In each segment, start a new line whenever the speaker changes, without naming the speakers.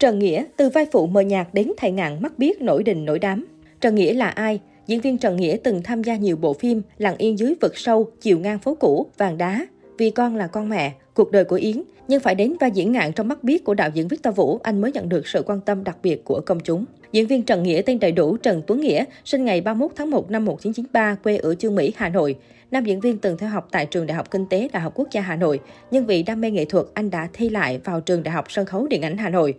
Trần Nghĩa từ vai phụ mờ nhạt đến thầy ngạn mắt biết nổi đình nổi đám. Trần Nghĩa là ai? Diễn viên Trần Nghĩa từng tham gia nhiều bộ phim Lặng yên dưới vực sâu, Chiều ngang phố cũ, Vàng đá, Vì con là con mẹ, Cuộc đời của Yến. Nhưng phải đến vai diễn ngạn trong mắt biết của đạo diễn Victor Vũ, anh mới nhận được sự quan tâm đặc biệt của công chúng. Diễn viên Trần Nghĩa tên đầy đủ Trần Tuấn Nghĩa, sinh ngày 31 tháng 1 năm 1993, quê ở Chương Mỹ, Hà Nội. Nam diễn viên từng theo học tại trường Đại học Kinh tế Đại học Quốc gia Hà Nội, nhưng vì đam mê nghệ thuật, anh đã thi lại vào trường Đại học Sân khấu Điện ảnh Hà Nội.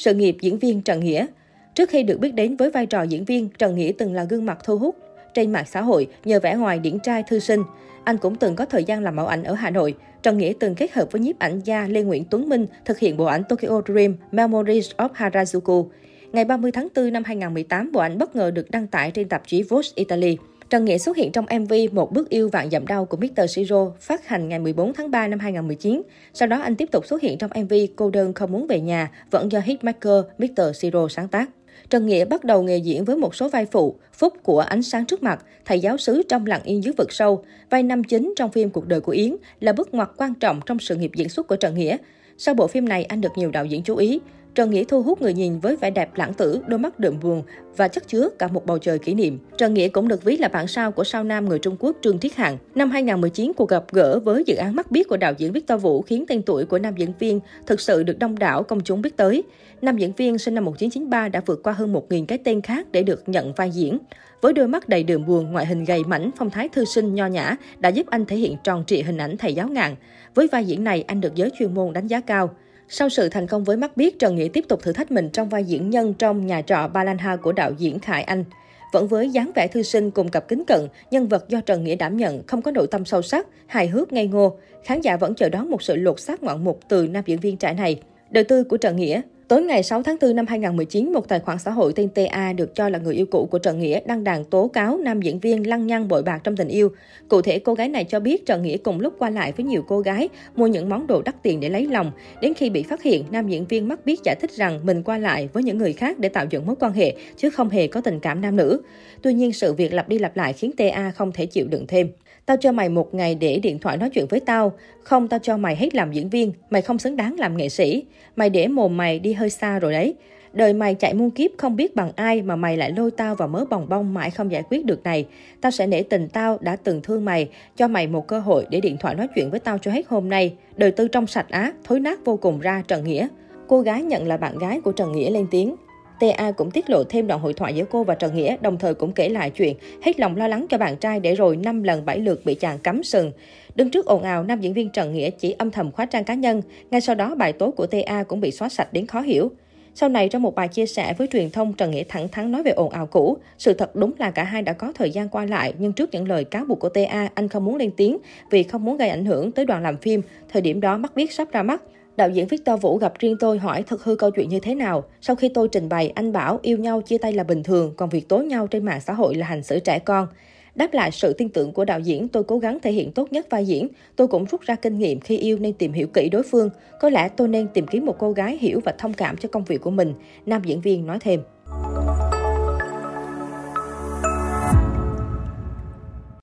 Sự nghiệp diễn viên Trần Nghĩa Trước khi được biết đến với vai trò diễn viên, Trần Nghĩa từng là gương mặt thu hút trên mạng xã hội nhờ vẻ ngoài điển trai thư sinh. Anh cũng từng có thời gian làm mẫu ảnh ở Hà Nội. Trần Nghĩa từng kết hợp với nhiếp ảnh gia Lê Nguyễn Tuấn Minh thực hiện bộ ảnh Tokyo Dream Memories of Harajuku. Ngày 30 tháng 4 năm 2018, bộ ảnh bất ngờ được đăng tải trên tạp chí Vogue Italy. Trần Nghĩa xuất hiện trong MV Một bước yêu vạn dặm đau của Mr. Siro phát hành ngày 14 tháng 3 năm 2019. Sau đó anh tiếp tục xuất hiện trong MV Cô đơn không muốn về nhà, vẫn do hitmaker Mr. Siro sáng tác. Trần Nghĩa bắt đầu nghề diễn với một số vai phụ, Phúc của Ánh sáng trước mặt, thầy giáo sứ trong Lặng yên dưới vực sâu. Vai nam chính trong phim Cuộc đời của Yến là bước ngoặt quan trọng trong sự nghiệp diễn xuất của Trần Nghĩa. Sau bộ phim này, anh được nhiều đạo diễn chú ý. Trần Nghĩa thu hút người nhìn với vẻ đẹp lãng tử, đôi mắt đượm buồn và chất chứa cả một bầu trời kỷ niệm. Trần Nghĩa cũng được ví là bản sao của sao nam người Trung Quốc Trương Thiết Hạng. Năm 2019, cuộc gặp gỡ với dự án mắt biết của đạo diễn Victor Vũ khiến tên tuổi của nam diễn viên thực sự được đông đảo công chúng biết tới. Nam diễn viên sinh năm 1993 đã vượt qua hơn 1.000 cái tên khác để được nhận vai diễn. Với đôi mắt đầy đượm buồn, ngoại hình gầy mảnh, phong thái thư sinh nho nhã đã giúp anh thể hiện tròn trịa hình ảnh thầy giáo ngạn. Với vai diễn này, anh được giới chuyên môn đánh giá cao. Sau sự thành công với mắt biết, Trần Nghĩa tiếp tục thử thách mình trong vai diễn nhân trong nhà trọ Balanha của đạo diễn Khải Anh. Vẫn với dáng vẻ thư sinh cùng cặp kính cận, nhân vật do Trần Nghĩa đảm nhận không có nội tâm sâu sắc, hài hước ngây ngô. Khán giả vẫn chờ đón một sự lột xác ngoạn mục từ nam diễn viên trẻ này. Đời tư của Trần Nghĩa Tối ngày 6 tháng 4 năm 2019, một tài khoản xã hội tên TA được cho là người yêu cũ của Trần Nghĩa đăng đàn tố cáo nam diễn viên lăng nhăng bội bạc trong tình yêu. Cụ thể, cô gái này cho biết Trần Nghĩa cùng lúc qua lại với nhiều cô gái, mua những món đồ đắt tiền để lấy lòng. Đến khi bị phát hiện, nam diễn viên mắc biết giải thích rằng mình qua lại với những người khác để tạo dựng mối quan hệ, chứ không hề có tình cảm nam nữ. Tuy nhiên, sự việc lặp đi lặp lại khiến TA không thể chịu đựng thêm. Tao cho mày một ngày để điện thoại nói chuyện với tao. Không, tao cho mày hết làm diễn viên. Mày không xứng đáng làm nghệ sĩ. Mày để mồm mày đi hơi xa rồi đấy. Đời mày chạy muôn kiếp không biết bằng ai mà mày lại lôi tao vào mớ bòng bong mãi không giải quyết được này. Tao sẽ nể tình tao đã từng thương mày, cho mày một cơ hội để điện thoại nói chuyện với tao cho hết hôm nay. Đời tư trong sạch á, thối nát vô cùng ra Trần Nghĩa. Cô gái nhận là bạn gái của Trần Nghĩa lên tiếng. TA cũng tiết lộ thêm đoạn hội thoại giữa cô và Trần Nghĩa, đồng thời cũng kể lại chuyện hết lòng lo lắng cho bạn trai để rồi 5 lần 7 lượt bị chàng cắm sừng. Đứng trước ồn ào, nam diễn viên Trần Nghĩa chỉ âm thầm khóa trang cá nhân. Ngay sau đó, bài tố của TA cũng bị xóa sạch đến khó hiểu. Sau này, trong một bài chia sẻ với truyền thông, Trần Nghĩa thẳng thắn nói về ồn ào cũ. Sự thật đúng là cả hai đã có thời gian qua lại, nhưng trước những lời cáo buộc của TA, anh không muốn lên tiếng vì không muốn gây ảnh hưởng tới đoàn làm phim. Thời điểm đó, mắt biết sắp ra mắt. Đạo diễn Victor Vũ gặp riêng tôi hỏi thật hư câu chuyện như thế nào. Sau khi tôi trình bày, anh bảo yêu nhau chia tay là bình thường, còn việc tố nhau trên mạng xã hội là hành xử trẻ con. Đáp lại sự tin tưởng của đạo diễn, tôi cố gắng thể hiện tốt nhất vai diễn. Tôi cũng rút ra kinh nghiệm khi yêu nên tìm hiểu kỹ đối phương. Có lẽ tôi nên tìm kiếm một cô gái hiểu và thông cảm cho công việc của mình, nam diễn viên nói thêm.